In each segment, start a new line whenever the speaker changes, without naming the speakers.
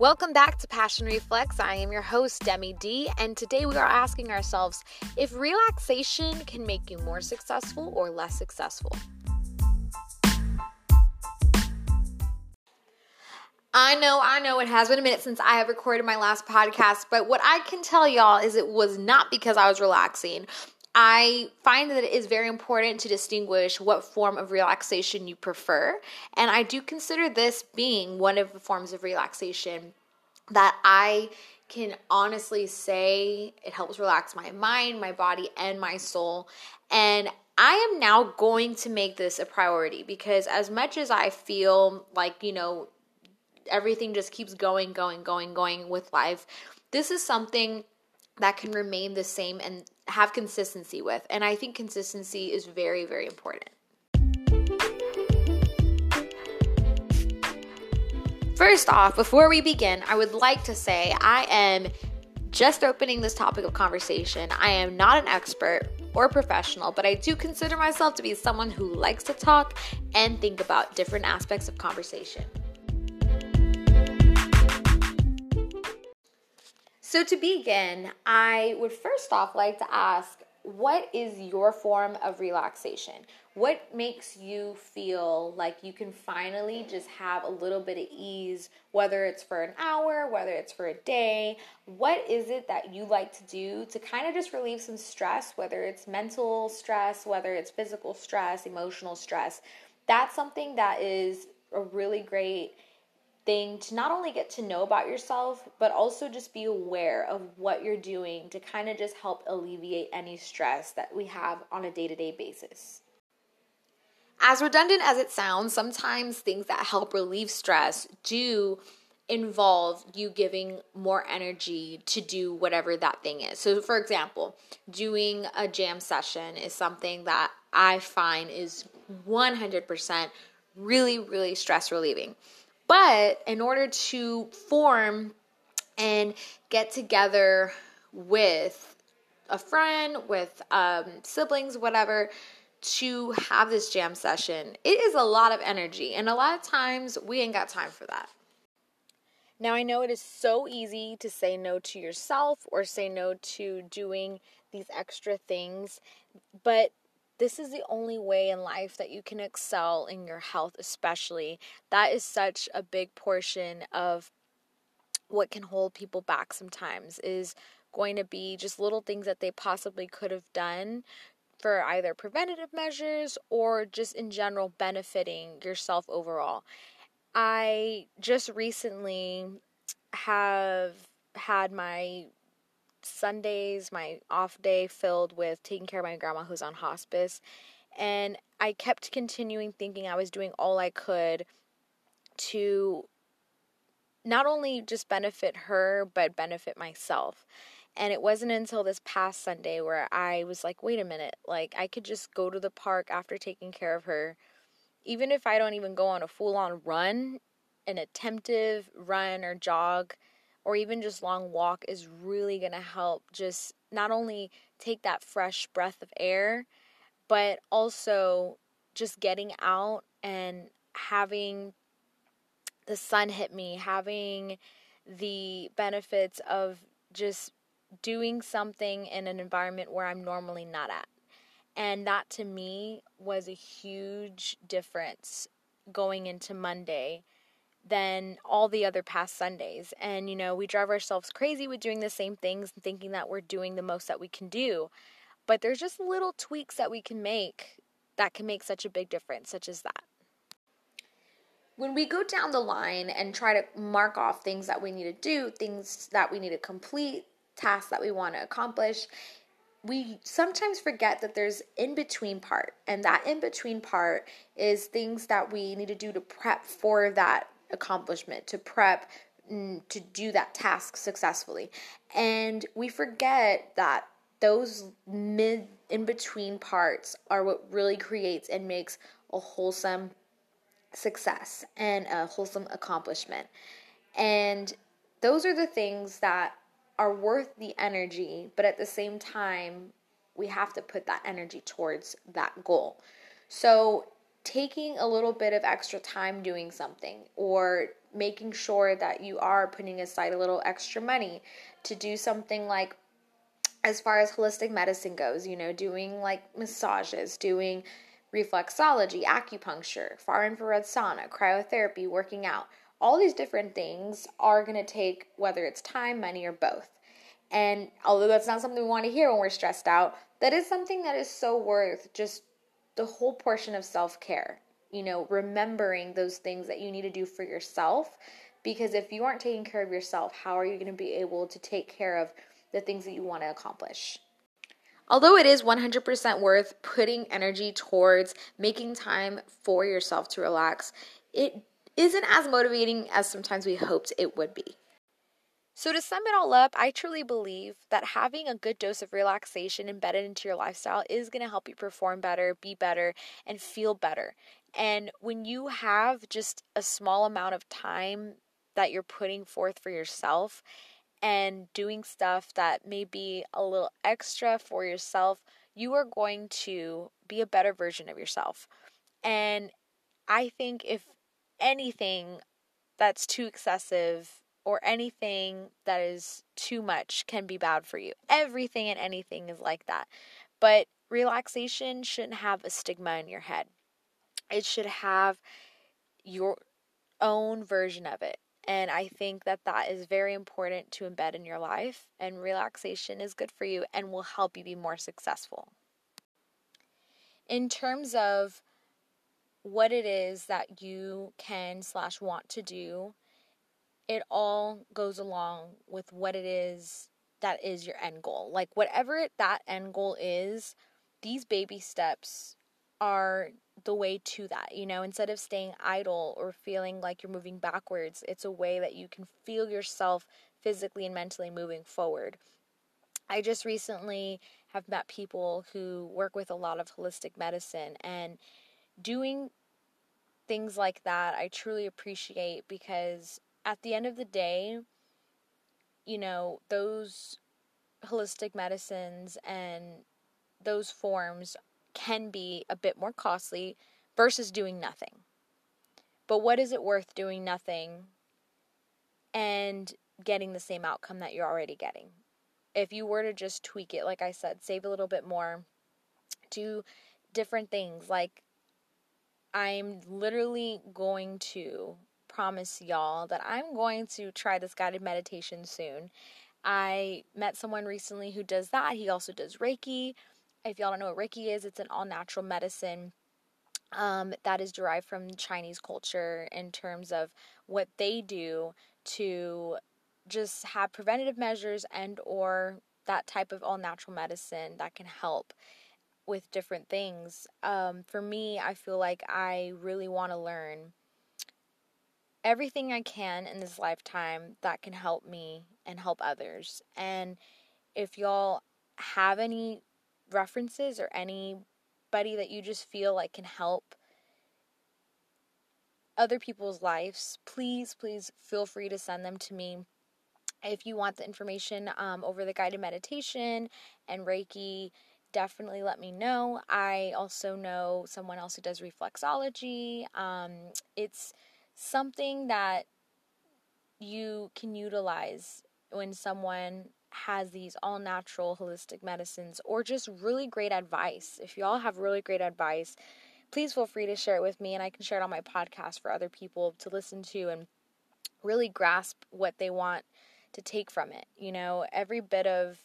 Welcome back to Passion Reflex. I am your host, Demi D, and today we are asking ourselves if relaxation can make you more successful or less successful. I know, I know it has been a minute since I have recorded my last podcast, but what I can tell y'all is it was not because I was relaxing. I find that it is very important to distinguish what form of relaxation you prefer. And I do consider this being one of the forms of relaxation that I can honestly say it helps relax my mind, my body, and my soul. And I am now going to make this a priority because as much as I feel like, you know, everything just keeps going, going, going, going with life, this is something that can remain the same and have consistency with. And I think consistency is very, very important. First off, before we begin, I would like to say I am just opening this topic of conversation. I am not an expert or professional, but I do consider myself to be someone who likes to talk and think about different aspects of conversation. So, to begin, I would first off like to ask what is your form of relaxation? What makes you feel like you can finally just have a little bit of ease, whether it's for an hour, whether it's for a day? What is it that you like to do to kind of just relieve some stress, whether it's mental stress, whether it's physical stress, emotional stress? That's something that is a really great thing to not only get to know about yourself, but also just be aware of what you're doing to kind of just help alleviate any stress that we have on a day to day basis. As redundant as it sounds, sometimes things that help relieve stress do involve you giving more energy to do whatever that thing is. So, for example, doing a jam session is something that I find is 100% really, really stress relieving. But in order to form and get together with a friend, with um, siblings, whatever, to have this jam session, it is a lot of energy. And a lot of times we ain't got time for that. Now, I know it is so easy to say no to yourself or say no to doing these extra things, but this is the only way in life that you can excel in your health, especially. That is such a big portion of what can hold people back sometimes, is going to be just little things that they possibly could have done for either preventative measures or just in general benefiting yourself overall. I just recently have had my Sundays, my off day, filled with taking care of my grandma who's on hospice. And I kept continuing thinking I was doing all I could to not only just benefit her, but benefit myself. And it wasn't until this past Sunday where I was like, wait a minute, like I could just go to the park after taking care of her. Even if I don't even go on a full on run, an attemptive run or jog, or even just long walk is really going to help just not only take that fresh breath of air, but also just getting out and having the sun hit me, having the benefits of just doing something in an environment where I'm normally not at. And that to me was a huge difference going into Monday than all the other past Sundays. And, you know, we drive ourselves crazy with doing the same things and thinking that we're doing the most that we can do. But there's just little tweaks that we can make that can make such a big difference, such as that. When we go down the line and try to mark off things that we need to do, things that we need to complete, tasks that we want to accomplish, we sometimes forget that there's in between part and that in between part is things that we need to do to prep for that accomplishment, to prep mm, to do that task successfully. And we forget that those mid in between parts are what really creates and makes a wholesome success and a wholesome accomplishment. And those are the things that are worth the energy, but at the same time, we have to put that energy towards that goal. So taking a little bit of extra time doing something or making sure that you are putting aside a little extra money to do something like as far as holistic medicine goes, you know, doing like massages, doing reflexology, acupuncture, far infrared sauna, cryotherapy, working out. All these different things are going to take whether it's time, money, or both. And although that's not something we want to hear when we're stressed out, that is something that is so worth just the whole portion of self care. You know, remembering those things that you need to do for yourself. Because if you aren't taking care of yourself, how are you going to be able to take care of the things that you want to accomplish? Although it is 100% worth putting energy towards making time for yourself to relax, it isn't as motivating as sometimes we hoped it would be. So, to sum it all up, I truly believe that having a good dose of relaxation embedded into your lifestyle is going to help you perform better, be better, and feel better. And when you have just a small amount of time that you're putting forth for yourself and doing stuff that may be a little extra for yourself, you are going to be a better version of yourself. And I think if anything that's too excessive or anything that is too much can be bad for you. Everything and anything is like that. But relaxation shouldn't have a stigma in your head. It should have your own version of it. And I think that that is very important to embed in your life. And relaxation is good for you and will help you be more successful. In terms of what it is that you can slash want to do it all goes along with what it is that is your end goal. Like, whatever that end goal is, these baby steps are the way to that. You know, instead of staying idle or feeling like you're moving backwards, it's a way that you can feel yourself physically and mentally moving forward. I just recently have met people who work with a lot of holistic medicine and doing things like that I truly appreciate because at the end of the day, you know, those holistic medicines and those forms can be a bit more costly versus doing nothing. But what is it worth doing nothing and getting the same outcome that you're already getting? If you were to just tweak it, like I said, save a little bit more, do different things. Like, I'm literally going to promise y'all that I'm going to try this guided meditation soon. I met someone recently who does that. He also does Reiki. If y'all don't know what Reiki is, it's an all natural medicine um, that is derived from Chinese culture in terms of what they do to just have preventative measures and or that type of all natural medicine that can help with different things. Um, for me, I feel like I really want to learn everything I can in this lifetime that can help me and help others. And if y'all have any references or anybody that you just feel like can help other people's lives, please, please feel free to send them to me. If you want the information um, over the guided meditation and Reiki, definitely let me know. I also know someone else who does reflexology. Um, it's something that you can utilize when someone has these all natural holistic medicines or just really great advice. If y'all have really great advice, please feel free to share it with me and I can share it on my podcast for other people to listen to and really grasp what they want to take from it. You know, every bit of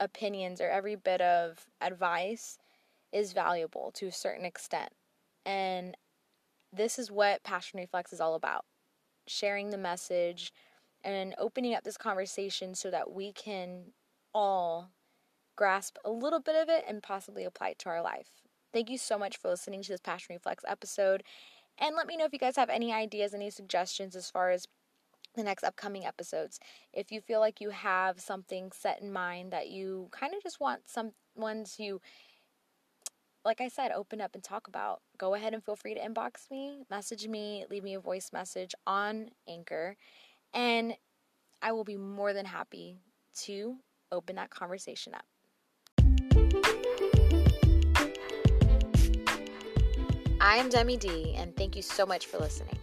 opinions or every bit of advice is valuable to a certain extent. And this is what Passion Reflex is all about sharing the message and opening up this conversation so that we can all grasp a little bit of it and possibly apply it to our life. Thank you so much for listening to this Passion Reflex episode. And let me know if you guys have any ideas, any suggestions as far as the next upcoming episodes. If you feel like you have something set in mind that you kind of just want someone to like I said, open up and talk about. Go ahead and feel free to inbox me, message me, leave me a voice message on Anchor, and I will be more than happy to open that conversation up. I am Demi D, and thank you so much for listening.